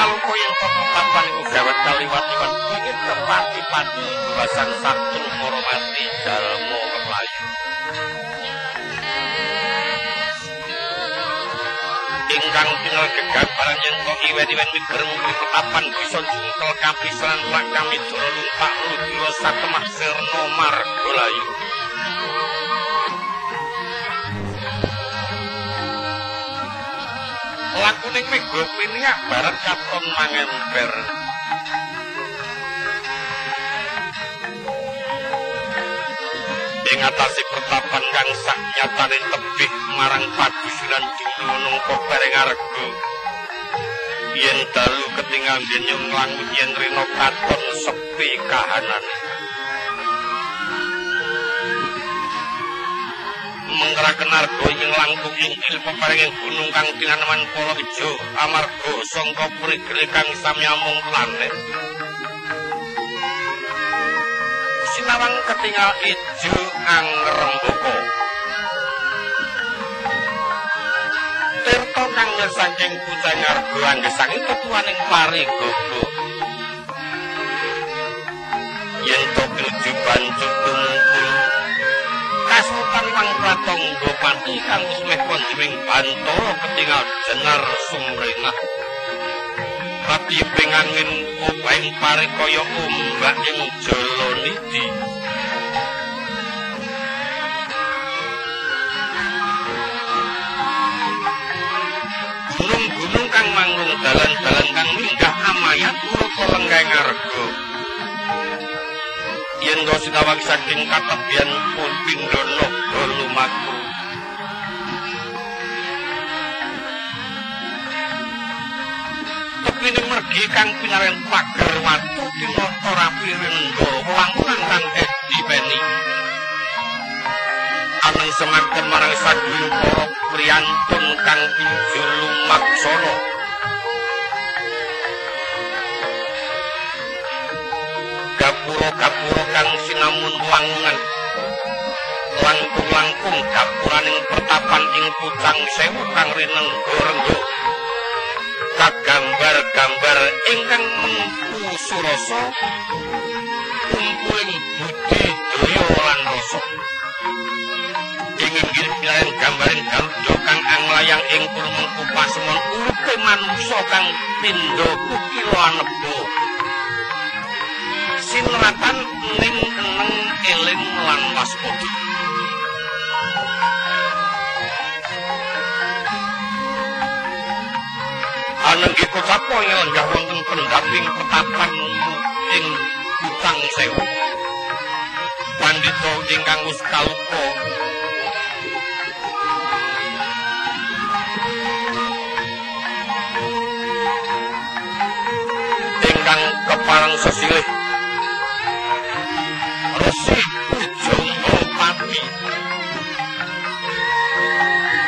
kalupa yen pertapan iku gawat kaliwat-liwat ingin kepati-pati basang satru hormati dalmo kemlayu. Ingkang tinggal gegambaran yen kok iwen-iwen migereng pertapan bisa jungkel kapisan lak kami durung pak rudra satemah sirna margolayu lakuning mega piniak barat katon mangemper ing atase pertapan kang sak nyatane tebih marang padusiran dulu nungko bareng arga yen dalu ketinggal denyung langut yen rino katon sepi kahanan menggerakan argo ing langkung ing ilmu paring gunung kang tinaneman polo ijo amargo sangka prigel kang samyamung planet. Sinawang ketinggal ijo angrembaka Tirta kang saking pucang argo anggesang tetuaning parigogo yen to pinuju banjur tumungkul kasutan pratangga pati kang wis meh kondiring bantara ketinggal jenar sumringah. Tapi pengangin upeng pare kaya ombak ing jala nidi Gunung-gunung kang manggung dalan-dalan kang minggah amayat urupa lenggeng arga yen do sinawang saking katebian pun pindana lumaku. Tepine mergi kang pinaren pager watu tinata rapi rendo langunan kang dipeni Aneng semaken marang sadaya para priyantun kang pinuju lumaksana gapura-gapura kang sinamun wangungan langkung-langkung gapuraning pertapan ing pucang sewu kang rineng renggo kagambar-gambar ingkang mengku surasa kumpuling budi daya lan rasa ing inggil pilayan gambaring garuda kang anglayang ing purmengku pasemon uripe manungsa kang pindha kukila anebu sinratan ning eneng eling lan waspada Anangge kocapa ing lenggah wonten pendamping petapan ing utang sewu. Pandita ingkang kalupa. Ingkang keparang sesilih Resi Pujangga Pati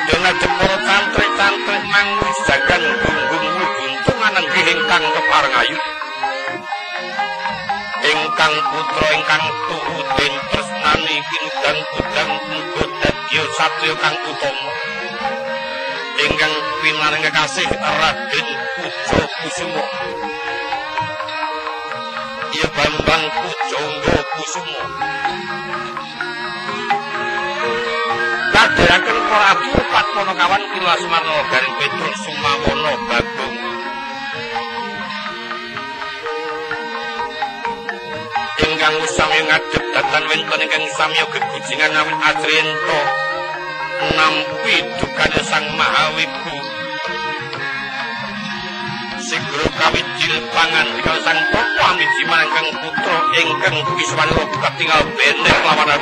Dene jepara tantrik-tantrik mangus jagan gunggung buntung anenggih ingkang keparang ayu ingkang putra ingkang tuhu den tresnani kinudan kudang muga dadya satriya kang utama ingkang pinaring kekasih Raden Kusuma Ya Bambang Pujangga Kusuma Kadhiraken Prabu Patmana kawan kula Sumarna garing Petrus Sumawana Bagong ingkang usami ngadhep datan wonten ingkang samya gegujingan awit Adriento nampi dukane Sang Mahawibu Sigro kawit jilpangan dikal sang topo amiji marang putra ingkang wiswanira katingal bener lawan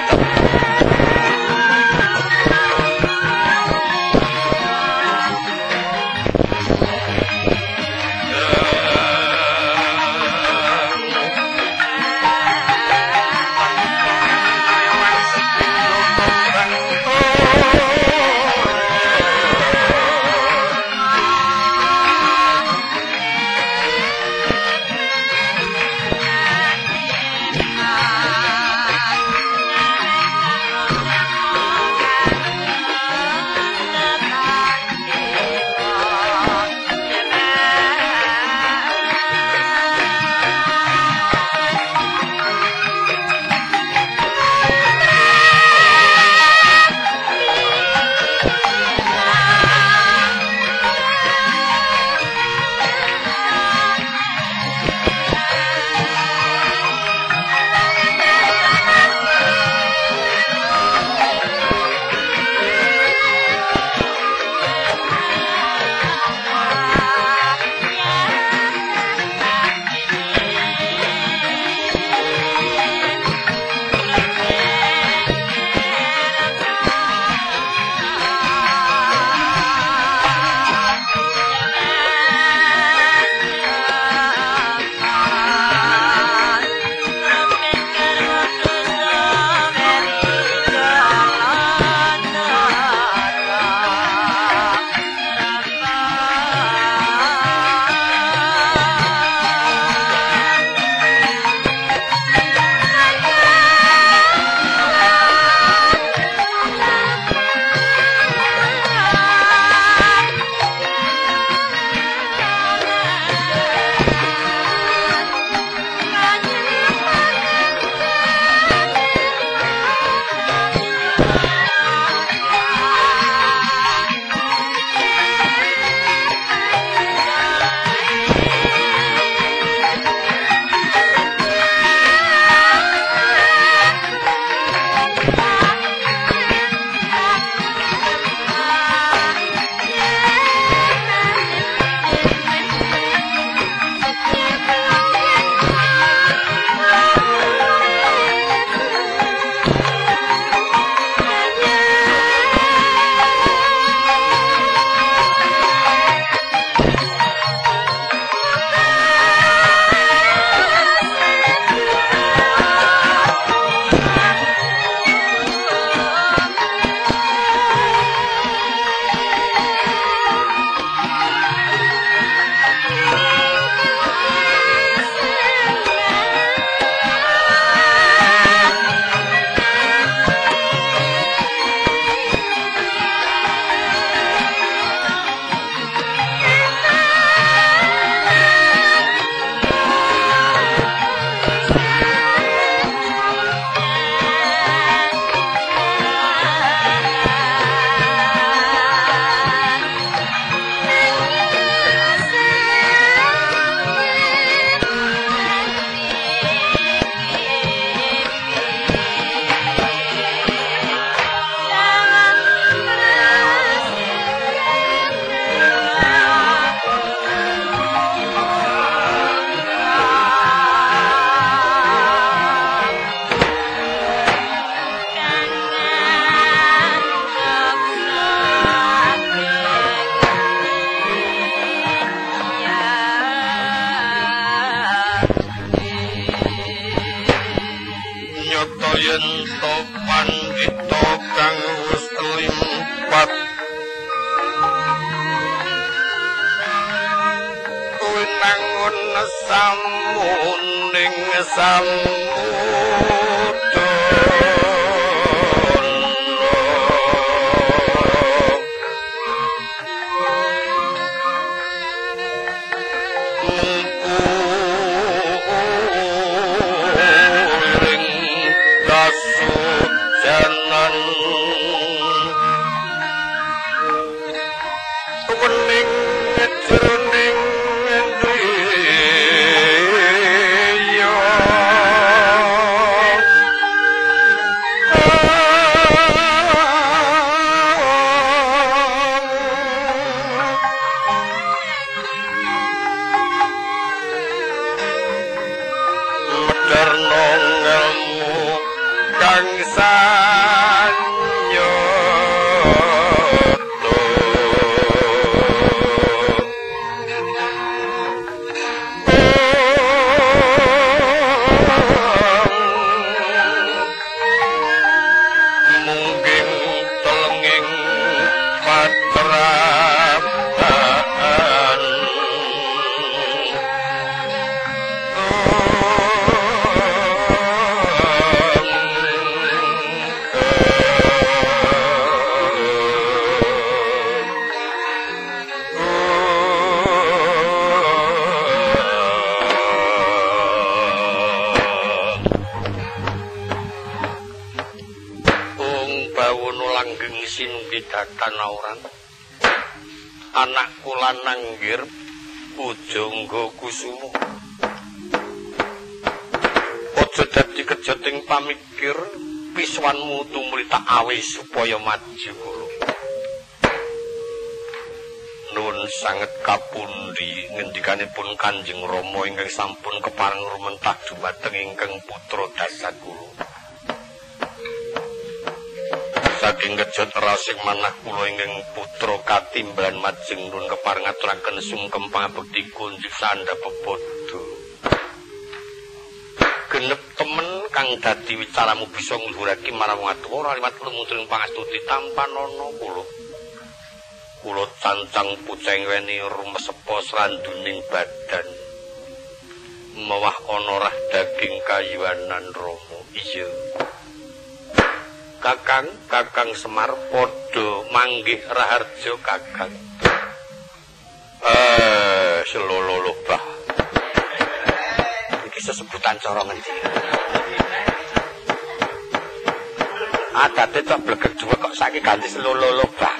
katimbalan majeng nuwun kepareng aturaken sungkem pangabekti kunjuk sanda pebodo. Genep kang dadi wicaramu bisa ngluhurake marang wong atuwa ora liwat lumutring pangastuti tanpa nono kula. Kula cancang puceng weni rumesepo sranduning badan. Mawah ana rah daging kayuanan romo. Iya. Kakang, Kakang Semar padha manggih Raharja Kakang. Eh, selolo bah. Iki sesebutan cara ngendi? adate tok bleget dhuwur kok saiki ganti selolo bah.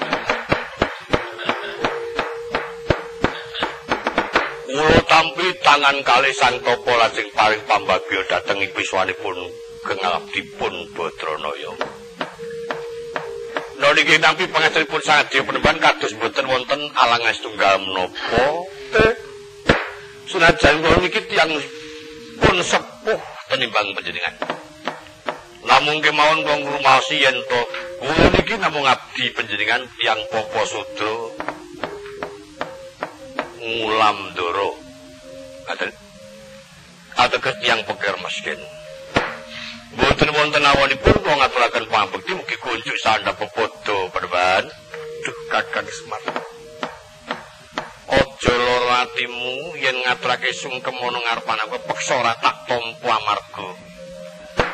Kulo tampi tangan kali sang topo lajeng paring pambagyo dateng ipiswanipun kengalap dipun Badranaya. Niki tampi pangajaripun sangat dia penemban kados boten wonten alang tunggal menapa. Eh, Sunajan kula niki tiyang pun sepuh tenimbang panjenengan. namung kemawon wong rumasi yen to kula niki namung abdi panjenengan tiyang popo sudra ngulam doro aten ateges tiyang peker miskin Boten wonten awanipun kula ngaturaken pangabekti mugi kunjuk sandha pepodo peneban duh kakang semar Aja lara atimu yen ngaturake sungkem ana ngarepan aku peksa ora tak tampa amarga.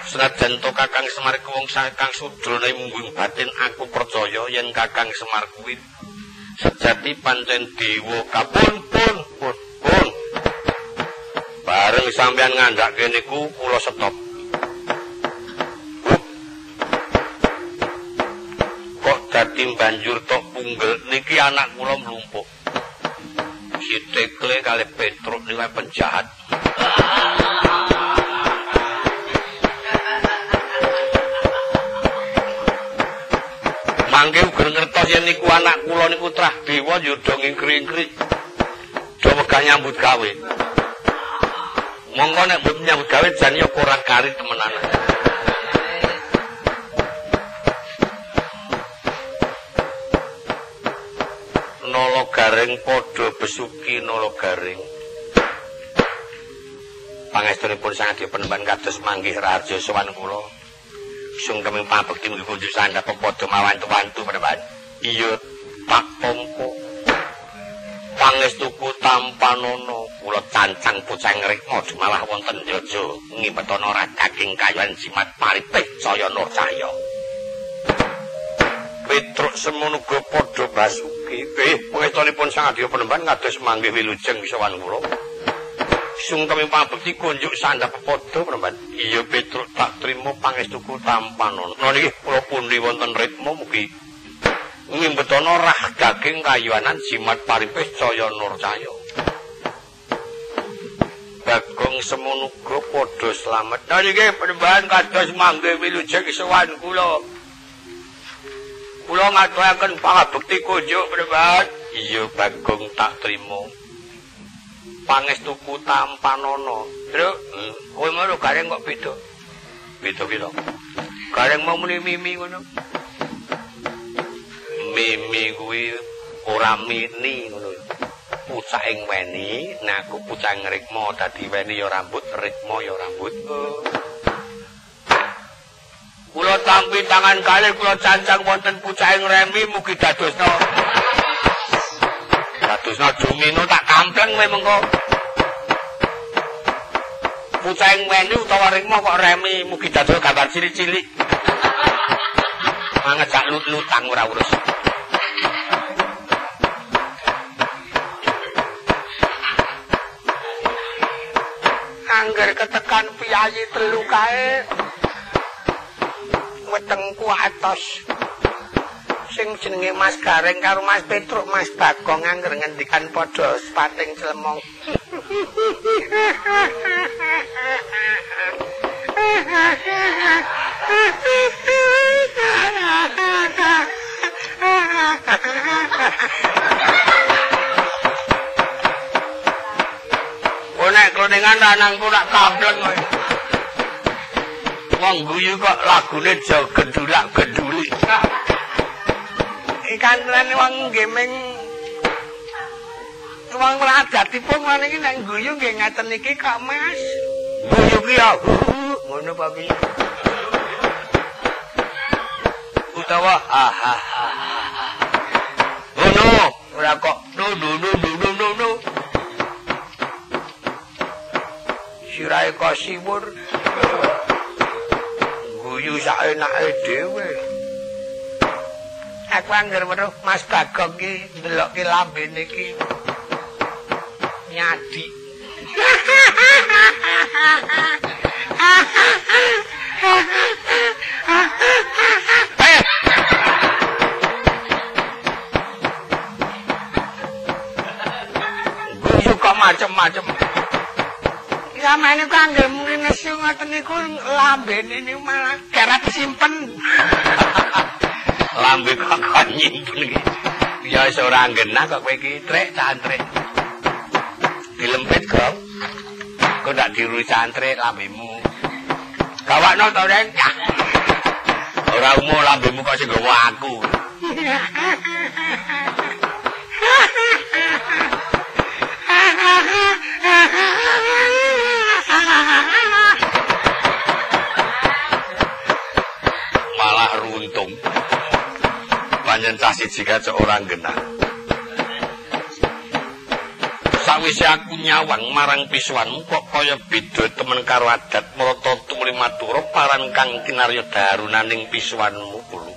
Senajan to Kakang Semar kuwi wong kang sudrane mungguing batin aku percaya yen Kakang Semar kuwi sejati pancen dewa. Kapun pun pun pun. Bareng sampean ngandhake niku kula stop kok dadi banjur tok punggel niki anak kula mlumpuk. Si tekle kali petruk niku penjahat. Mangke uga ngertos yen niku anak kula niku trah dewa ya do ngingkri-ingkri do megah nyambut gawe. Monggo nek mbok nyambut gawe jan ya kurang kari temenan garing padha besuki nolo garing. Pangestunipun sangat dipenemban kados manggih raja sowan kula sung keming pabekti mugi kunjuk sandhap padha mawantu-wantu penebat iya Pak Pompo pangestuku tanpa kula cancang bocah ngrikma malah wonten jaja ngipetono daging kayuan jimat paripeh saya nur cahya. Petruk semono padha basuki eh pengestunipun sang adya penemban ngados manggih wilujeng sawan kula sung kami pabekti kunjuk sandhap padha penemban. Iya Petruk tak trimo pangestuku niki kula pundi wonten ritmo mugi ngimbetono rah daging kayuanan jimat paripes caya nur cahya bagong semonuga padha slamet. Nah niki penembahan kados mangke wilujeng sowan kula kula ngaturaken pangabekti kunjuk penembahan iya bagong tak trimo. Pangestuku tampanono. Terus hmm, kowe ngono gareng kok beda? Beda pira gareng mau muni mimi ngono? Mimi kuwi ora mini ngono. Pucak ing weni nah aku pucak ngrikma dadi weni ya rambut rikma ya rambut kula tampi tangan kalih kula cancang wonten pucak ing remi mugi dadosna dadosna dumino tak kampleng kowe mengko. Pucak ing weni utawa rikma kok remi mugi dados gambar cilik-cilik. Mangejak lut-lutang ora urus. Angger ketekan piyayi telu kae wetengku atos sing jenenge Mas Gareng karo Mas Petruk Mas Bagong angger ngendikan padha sepating clemong nek kloningan lanangku nak kampleng kowe. Wong guyu kok lagune joget dulak-geduli. Ikan lan wong gemeng wong radatipun maniki nek guyu nggih ngaten iki kok Mas. Guyu ki ya ngono Pak Utawa ha ha ha. Ngono ora kok no no no no no no. sirahe kasiwur guyu sak enake dhewe. Aku anggar weruh Mas Bagong ki ndelok ki lambene ki. Nyadi. Guyu kok macem-macem. samane kok anggere nesu ngoten niku lambene niku malah garap simpen. Lambe kok kon nyimpen iki. Ya wis ora genah kok kowe iki trek cantrek. Dilempit kok. Kok ndak diru cantrek lambemu. Gawakno to, Reng. Ora umum lambemu kok sing nggawa aku. malah runtung panjen cah siji kacok orang genah sawise aku nyawang marang pisuanmu kok kaya beda temen karo adat marata tumuli matura paran kang kinarya darunaning pisuanmu kulo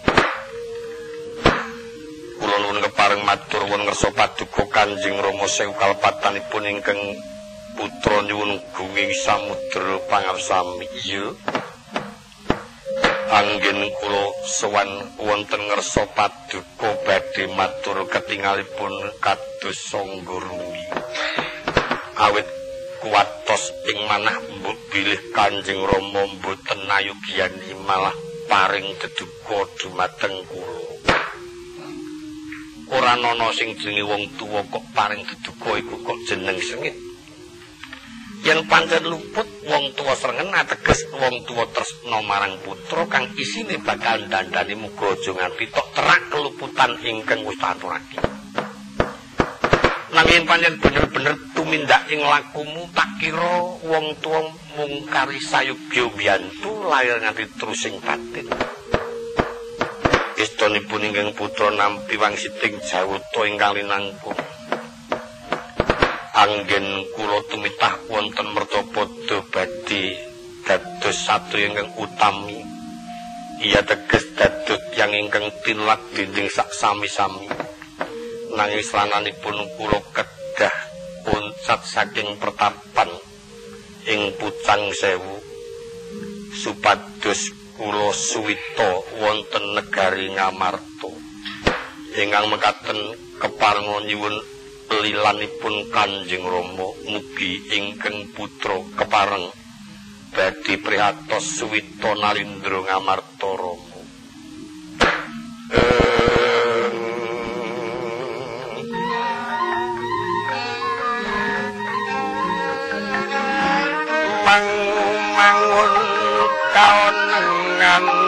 kula nuwun kepareng matur wonten ngersa paduka Kanjeng Rama sewu kalpatanipun ingkang putra nyuwun gunging samudra pangarsami. Iya anggen kula sowan wonten ngersa paduka badhe matur ketingalipun kados sangga rumi awit kuwatos ing manah mbok bilih Kanjeng Rama mboten ayugian malah paring deduka dumateng kula. Ora ana sing jenenge wong tuwa kok paring deduka iku kok jeneng sengit yen pancen luput wong tuwa srengen ateges wong tuwa tresna marang putra kang isine bakal dandani muga aja nganti tok terak keluputan ingkang wis aturake nanging pancen bener-bener tumindak ing lakumu tak kira wong tuwa mung kari sayubya biyantu lahir nganti terusing batin. Istonipun ingkang putra nampi wangsiting jawuta ingkang linangkung Anggen kula tumitah wonten mertapada badhe dados satu ingkang utami. Iya teges dados yang ingkang tinlak dinding sak sami-sami nanging slananipun kula kedah puncat saking pertapan ing pucang sewu. Supados kula suwita wonten negari Ngamarta. Ingkang mekaten keparenga nyuwun lilanipun Kanjeng Rama mugi ingkang putra kepareng. Badhe prihatos suwita Narendra Ngamarta Rama. Mangun kaonengan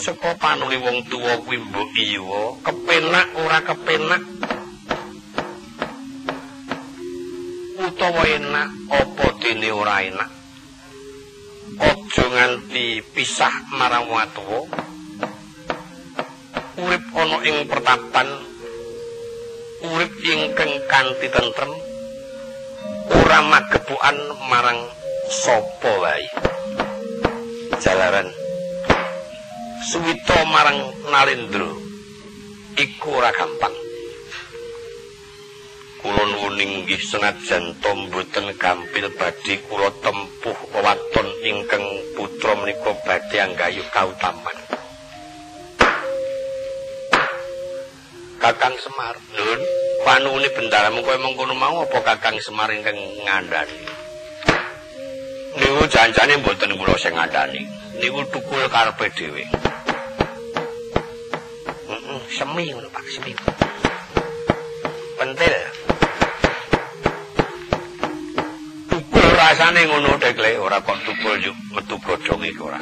saka panuli wong tuwa kuwi mbok iya. Kepenak ora kepenak. Utawa enak apa dene ora enak? Aja nganti pisah marang watuwa urip ana ing pertapan urip ingkang kanthi tentrem ora magepukan marang sapa wae. Jalaran suwita marang Nalendra iku ora gampang. Kula nuwun inggih senajan to mboten gampil badhe kula tempuh wewaton ingkang putra menika badhe anggayu kautaman. Kakang Semar, Nun, panuwune bendaramu kowe mengkono mau apa Kakang Semar ingkang ngandhani? Niku janjane mboten kula sing ngandhani. Niku tukul karepe dhewe. Semi ngono Pak semi pentil. Tukul rasane ngono dekle ora kok tukul juk metu godhong iki ora.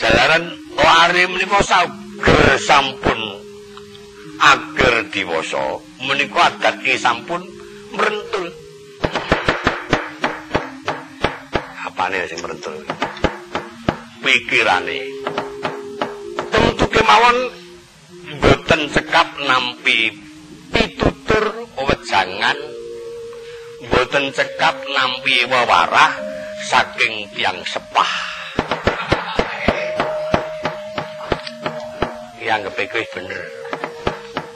Jalaran lari menika sager sampun ager diwasa. Menika adat ki sampun mrentul. Apane sing mrentul? Pikirane. Tentu kemawon boten cekap nampi pitutur wejangan. Boten cekap nampi wewarah saking tiang sepah. Yang kepikir bener.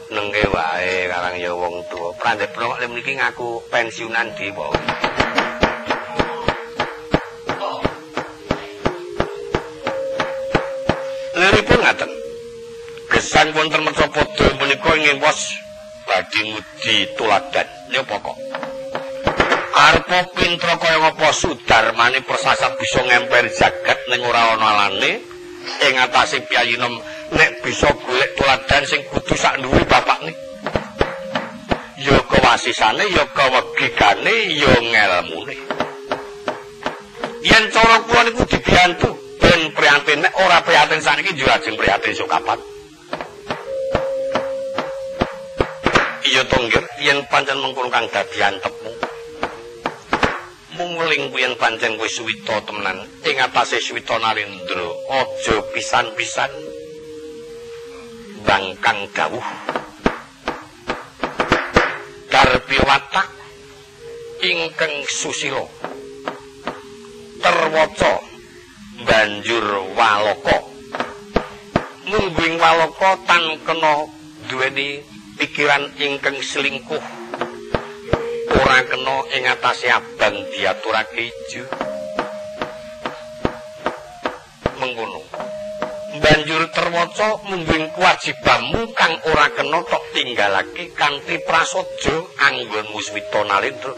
Nengke wae karang ya wong tua prandep kok lem niki ngaku pensiunan di wae Leripun ngaten. Gesang wonten metropodo menika ingin pos badhe ngudi tuladan. Napa kok arpa pintra kaya ngapa sudarmane persasat bisa ngemper jagat ning ora ana alane ing atase piyayinem nek bisa golek tuladan sing kudu sak nduwe bapakne ya kewasisane ya kewegigane ya ngelmune. Yen cara kula niku dibiyantu ben prihatin nek ora prihatin saniki yo ajeng prihatin sok kapan iya tonggir yen pancen mengkono kang dadi antepmu. Mungling yen pancen kowe suwita temenan ing atase suwita narendra aja pisan-pisan. Bangkang dawuh. Darbi watak ingkang susila. Terwaca banjur walaka mungguing walaka tan kena duweni pikiran ingkang selingkuh. Ora kena ing atase abang diaturake ijo. Mengkono. Banjur terwaca mungging kewajibanmu kang ora kena tok tinggalake kanthi prasaja anggonmu swita nalendra.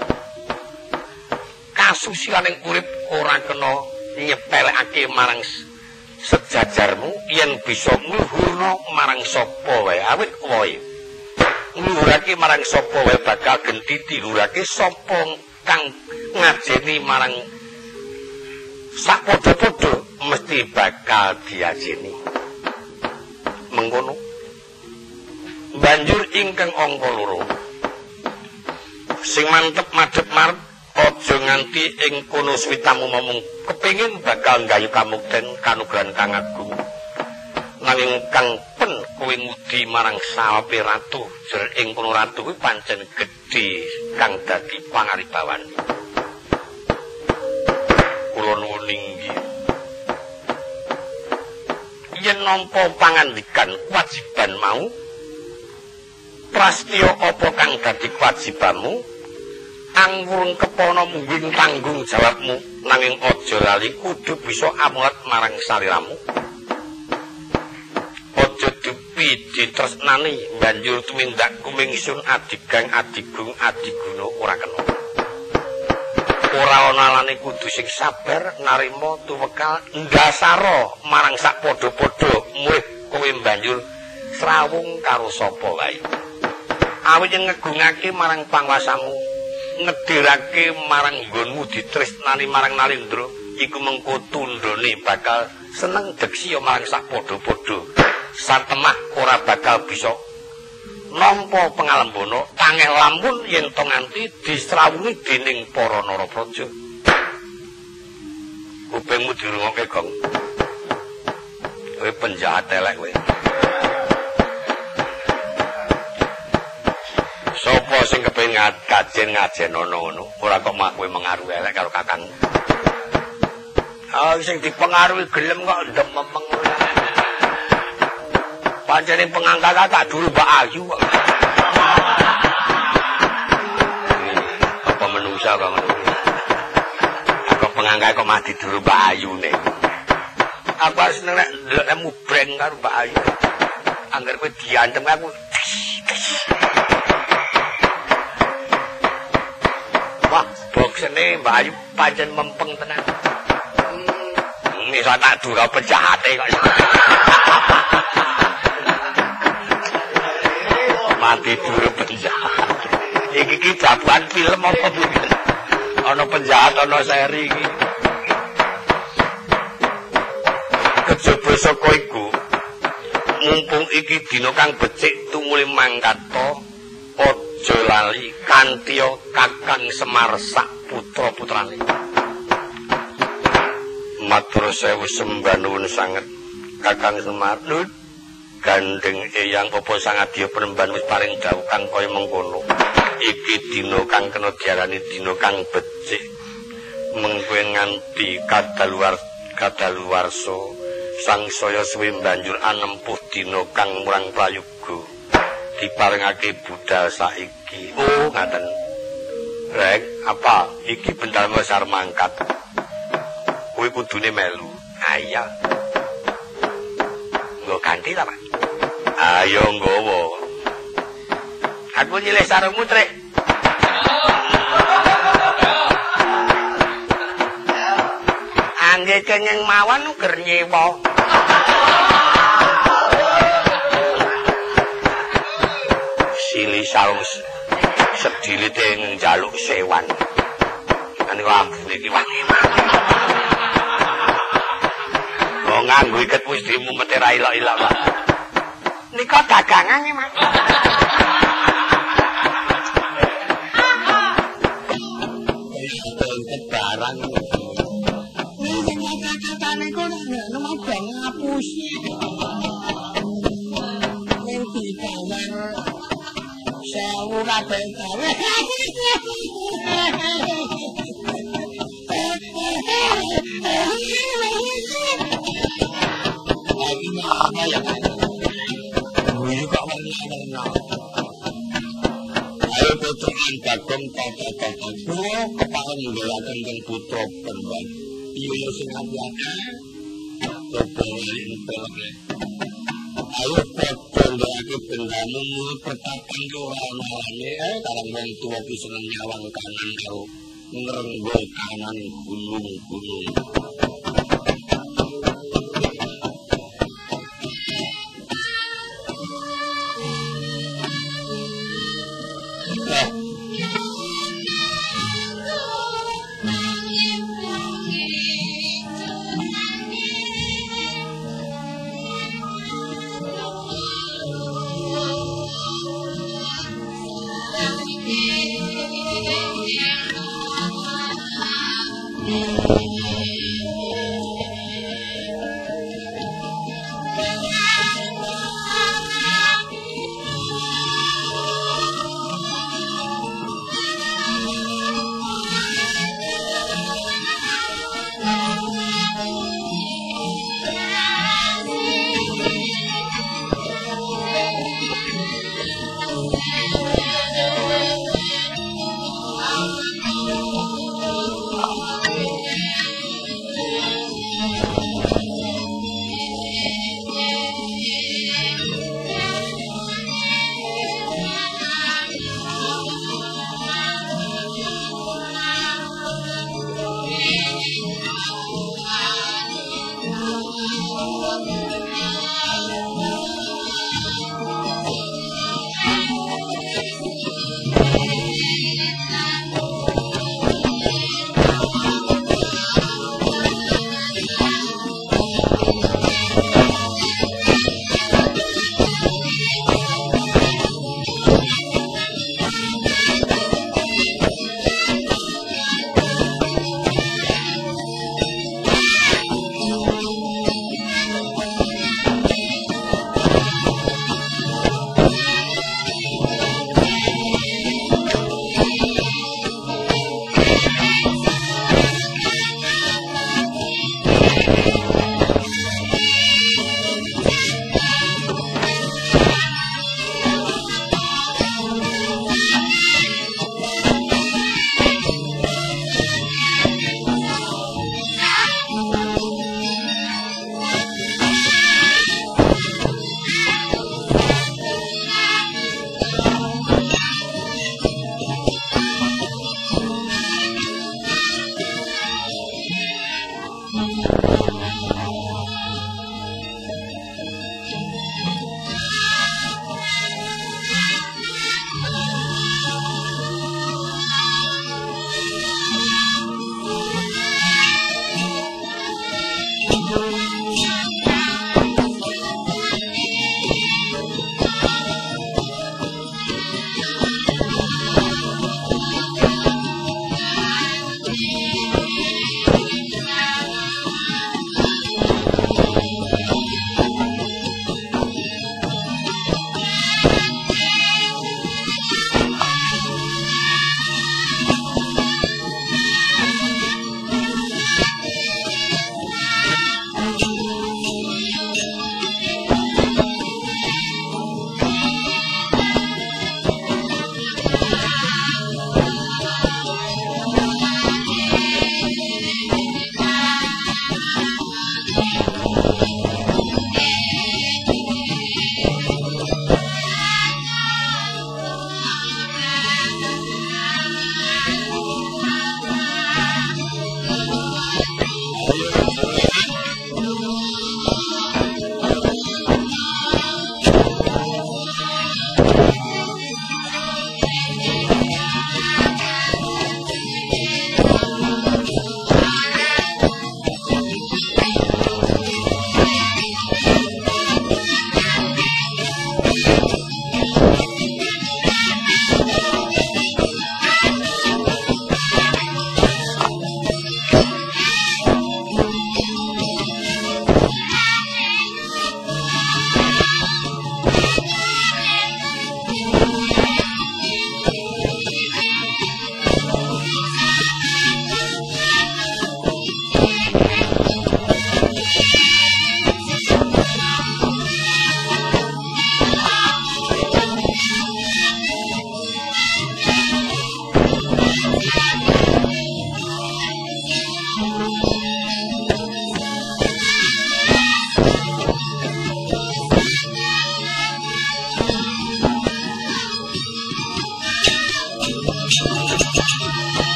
Kasusilaning urip ora kena nyepelekake marang sejajarmu yen bisa ngluhurna marang sapa wae. Awit kowe ngluhurake marang sapa wae bakal genti dilurake sapa kang ngajeni marang sak padha-padha mesti bakal diajeni. Mengkono. Banjur ingkang angka loro. Sing mantep madhep marep aja nganti ing kono switamu momong kepingin bakal nggayu kamukten kanugrahan kang agung nanging kang pen kowe ngudi marang sawape ratu jer ing kono ratu kuwi pancen gedhe kang dadi pangaribawan. Kula nuwun inggih. Yen nampa pangandikan kewajiban mau prastya apa kang dadi kewajibanmu? Angwurung kepono mungging tanggung jawabmu nanging aja lali kudu bisa amulat marang saliramu aja dupi ditresnani banjur tumindak kumingsun adigang adigung adiguna ora kena. Ora ana alane kudu sing sabar narima tuwekal ndasara marang sak padha-padha. Murid kowe banjur srawung karo sapa wae? Awit ngegungake marang pangwasamu ngedirake marang nggonmu ditresnani marang nalindra iku mengko tundhone bakal seneng. Deksiya marang sak padha-padha. Satemah ora bakal bisa nampa pangalembono tangeh lamun yen to nganti disrawungi dening para narapraja. Kupingmu dirungokke gong. Kowe penjahat elek kowe. Sapa sing kepengin kajen ngajen ngono-ngono ora kok mak kowe mengaruhi elek karo kakang Ah sing dipengaruhi gelem kok ndem memeng pancene pengangkat tak dulu Mbak Ayu apa menungsa kok kok pengangkat kok mati dulu Mbak Ayu nih aku harus nek ndelokmu breng karo Mbak Ayu. Anggar kowe diantem aku. Wah boksene Mbak Ayu pancen mempeng tenan saya tak dura penjahat kok mati dulu penjahat. Iki iki jabuan film apa iki? Ana penjahat ana seri iki. Kejaba saka iku mumpung iki dina kang becik tumuli mangkata aja lali kanthi kakang Semar sak putra-putrane. Matur sewu sembah nuwun sanget. Kakang Semar. Lut gandeng eyang apa sangadya penemban wis paring dawuh kang kaya mengkono. Iki dina kang kena diarani dina kang becik. Mengkowe nganti kadaluar kadaluwarsa sang saya suwe banjur anempuh dina kang murang prayoga. Diparingake budal saiki. Oh ngaten. Rek apa? Iki bendal besar mangkat kowe kudune melu ayah nggo ganti ta Pak Ayo nggawa. Aku nyilih sarungmu, Trik. Angge kenging mawon uger nyewa. Sili sarung sedilite njaluk sewan. Kan ambune iki wangi. Nganggo iket wis dimumet ra ilok-ilok, nika dagangan iki Mas. barang. Kata-katane kok nek bang ngapusi. Ning dikawar sewu kabeh gawe. Mana ya? kuwi kok werna Ayo putra bagong tata tata kulo kepangan nggolaken teng putra pemban. Iya sing ati-ati. Ayo padha ndake bendamu pretapan ki ora ana eh karang wong ki seneng nyawang kanan karo ngrenggo kanan gunung-gunung.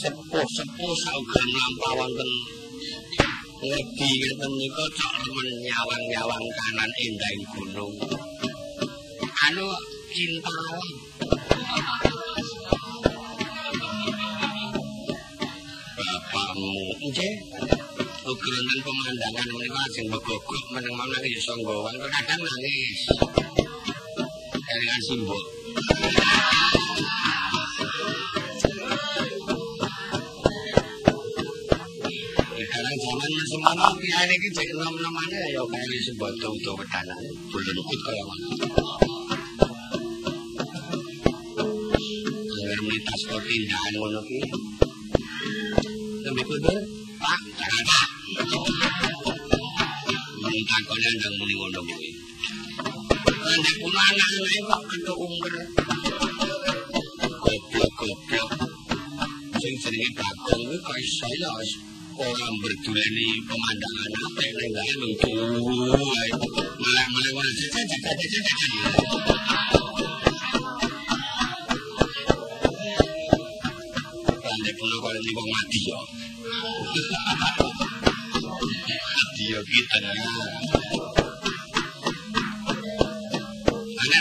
sepuh-sepuh saugan lampah wonten. Ngedi ngeten niku cok remen nyawang-nyawang kanan endah gunung. Anu cinta bapakmu. Nggih. Ukuran pemandangan menika ajeng megogok meneng mana ya sanggawan kadang nangis. Dari simbol. ana piyane iki jek lem-lemane ya kae sembodo utawa wedanan bulan ikut kaya ngono Ini paspor pindahan ngono ki. Sampai kudu Pak, jangan pak Minta kodan dan muli ngono kui Nanti pun anak ini pak kudu umur. Goblok, goblok. Sing seringnya bagong ini kaisah ya orang berduleni pemandangan apa yang lain lain itu malah malah orang cerita cerita cerita cerita tanda pulau kalau nih bang mati yo. Mati yo kita. nih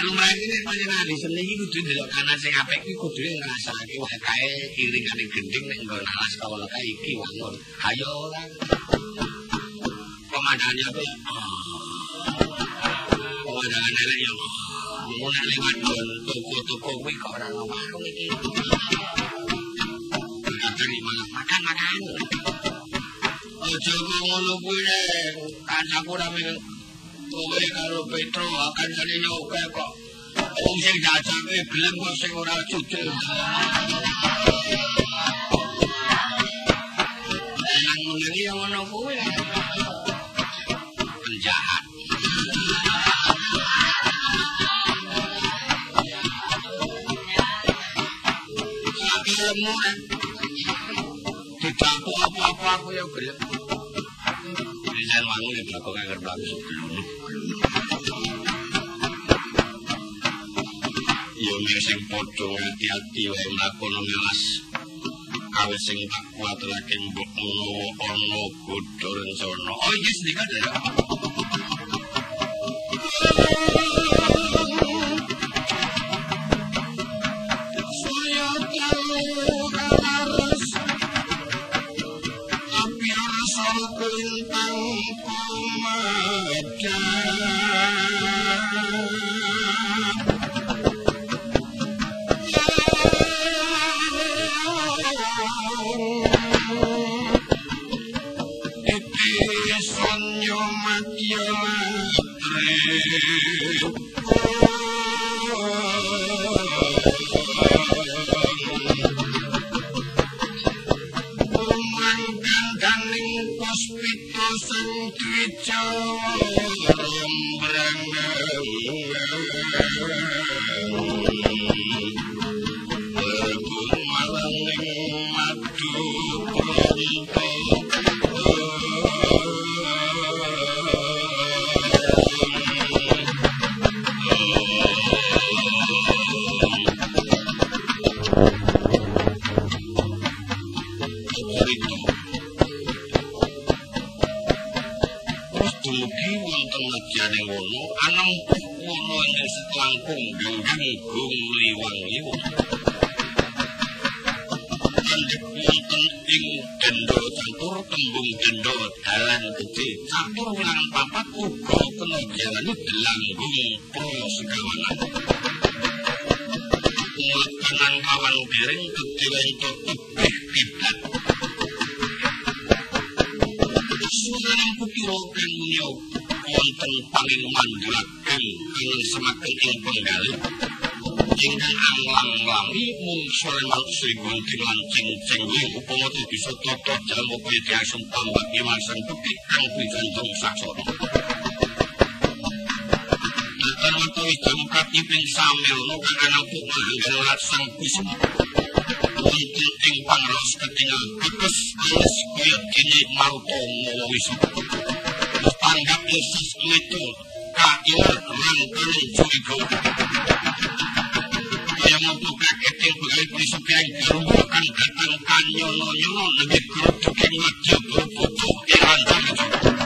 lumrah nek panjenengan diseli iki kudu ndelok kanan sing apik iki kudu ngrasakake wae kae iringane gending nek nggon alas kawula kae iki wangun. Ayo ora. Pemandangannya ya oh. Pemandangan elek ya. Oh. Mun nek lewat toko-toko kuwi kok ora ono warung iki. Dari makan-makan. Ojo ngono kuwi nek kancaku ra kowe karo Petro akan jadi nyokek kok. Wong sing dadake gelem kok sing ora jujur. Nang ngene yo ngono kuwi. Penjahat. Tapi lemu kan. Eh. Dicampur apa-apa aku yang gelem. Ini saya wangi, bakal kanker bagus. reuniones en Portugal y activa una colonia las a veces en las cuatro que no o no cultura en torno. Oye, es de. puspito santuicharam brangam sing tak kuwatirake mbok menawa ana godho rencana. Oh iya sedika ya. diasem tambah imasan putih kang digantung saksara. Dadan waktu jam kaki ping samil no kang ana puk manggen laksang kusum. Wonten ing pangros ketingal pipes wis kaya kene maruta mawa wisu. Tanggap Yesus itu kail lan kene curiga. Kaya itu. kirim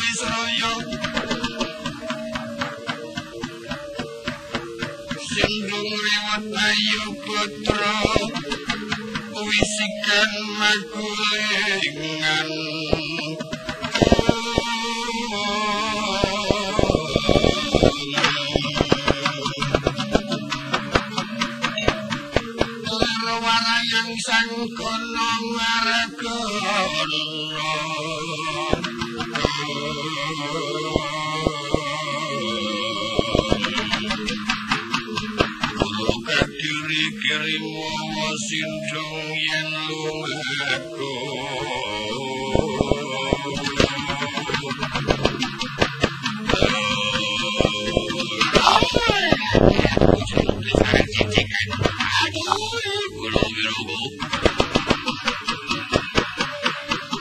Israel. Singgung lewat ayu putra, wisikan magulingan. Sang kono maragono dirimu sindung yen lumaku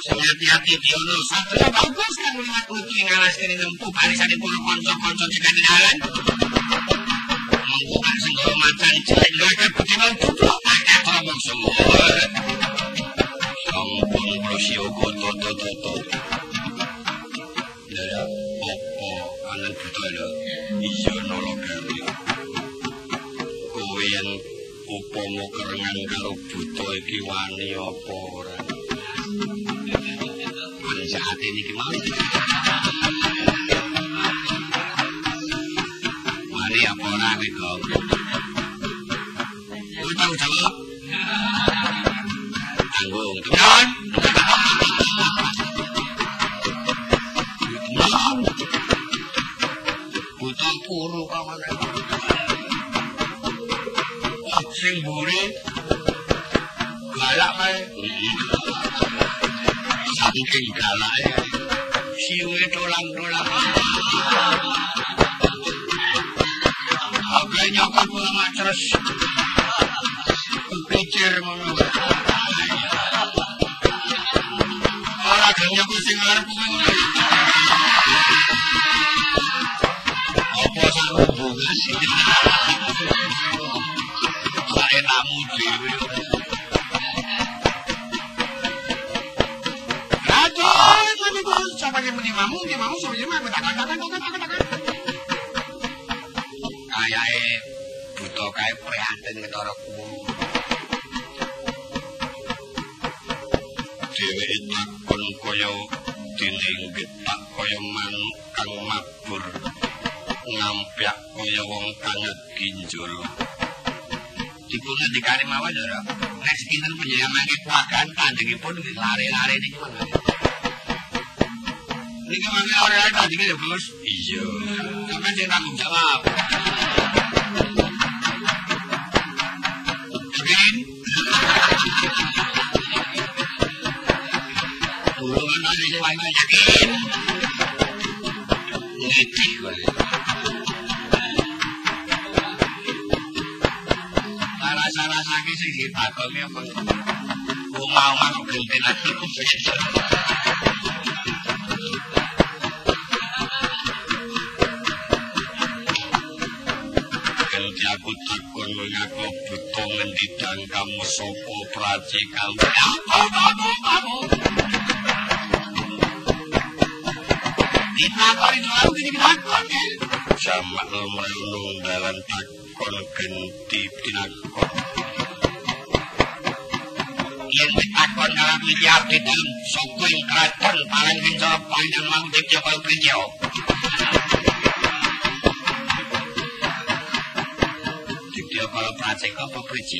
hati-hati Biono Satria bagus kan melihat Uki ngalaskan nempu barisan di puluh konco-konco di dalan Mengkukan senggoro macan cilik lha putih mau tutuk akeh omong semua. Sampun prosio koto toto toto ya. Opo anan buta lho iya nolok kali kowe yang upama kerengan karo buta iki wani apa ora? Saat ini gimana? Mari apa orang itu? Lu tahu jawab? Tanggung, teman. Buta puru kawan. Sing buri galak kae. saking galake siwe tolang-tolang nyokap gua mah terus berpikir ngono. Ora gelem ku sing arep ngono. Apa sih? Saya tamu dhewe. Ratu, tapi kok sampeyan menimamu, menimamu sampeyan mah tak tak tak kae prihatin ketara kuwu. Dheweke takon kaya dininggit tak kaya manuk kang mabur. Ngampyak kaya wong kang ginjul. Dipun ngendikane mawon ya, Nek sinten panjenengan keluarga tandingipun lari-lari niki mangke. Ini mana orang lain ya bos? Iya. Sampai saya tanggung jawab. Dulu kan tadi saya yakin. Ngetih Rasa-rasa kisi sih takutnya apa? Mau mau gentin aku aku takon ngaku butuh ngendidang kamu sopo praci kamu apa kamu kamu sama merenung dalam takon genti tinakon yang ditakon dalam liar di dalam sopo yang keraton paling kencor panjang mau dikjabal kerjau kalau pracek apa priji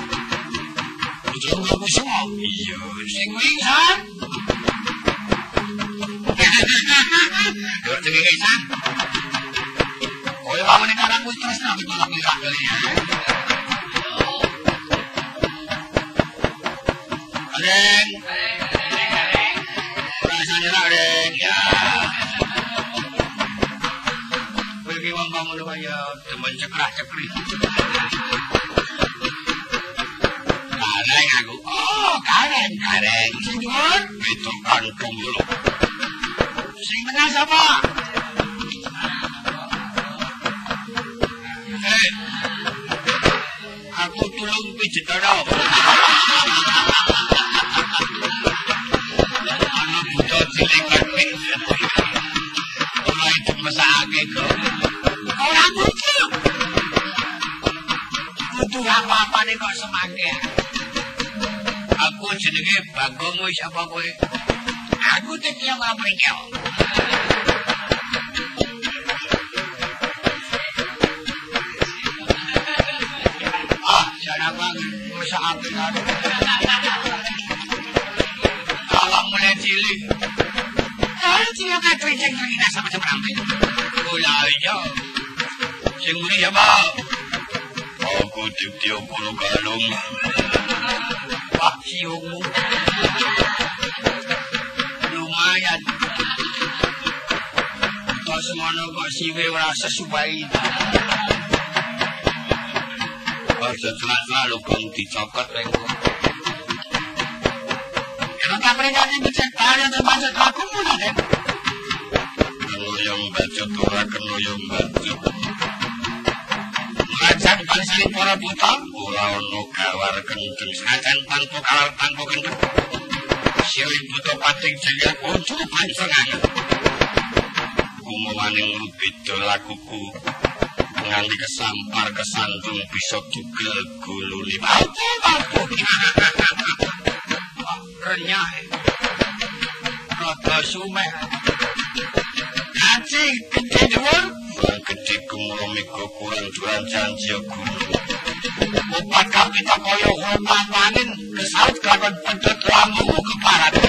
kusumo pujung ke kusumo iya sing wingsan Dua tinggi kisan Kaya kamu ini karang terus nabi tolak nikah kali ya Aden Rasanya lah Aden Ya Bagi wong kamu lu kaya Temen cekrah cekri gareng ah, aku. Oh, gareng, gareng. Sing nyuwun. Itu kantong lho. Sing tengah sapa? Eh. Aku tulung pijet ora. Ana buta cilik kang Ora iku mesake kok. Ora mungkin. Kudu apa-apane kok semangke. Aku jenenge Bagong wis apa kowe? Aku tetya ora mrengkel. Ah, jangan bang, masa apa kan? Awak mulai cilik. Kalau cilik kan ceng ceng sama sama Kula iya. Sing nguri ya, Pak. Aku dityo kulo kalung. Siungmu. Lumayan. Tos mono kok siwe ora sesuai. Aja selalu kong dicokot lengko. Kakak mereka ini becek tanya aku mula deh. Kenoyong bacot ora kenoyong bacot. Ngajak bangsa para buta. Ora ono kawar kenceng. Sajan tanpa kalar tanpa kendeng. Silih buta pating jaya kudu pancengan. Kumawaning beda lakuku. Nganti kesampar kesandung bisa tugel apa? Renyah. Rada sumeh. Kaci gede dhuwur. Wong gedhe kumulo miko kurang juran janji guru. Upat kapita kaya hormat manin kesaut kelakon pedot lambungmu keparat.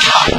差。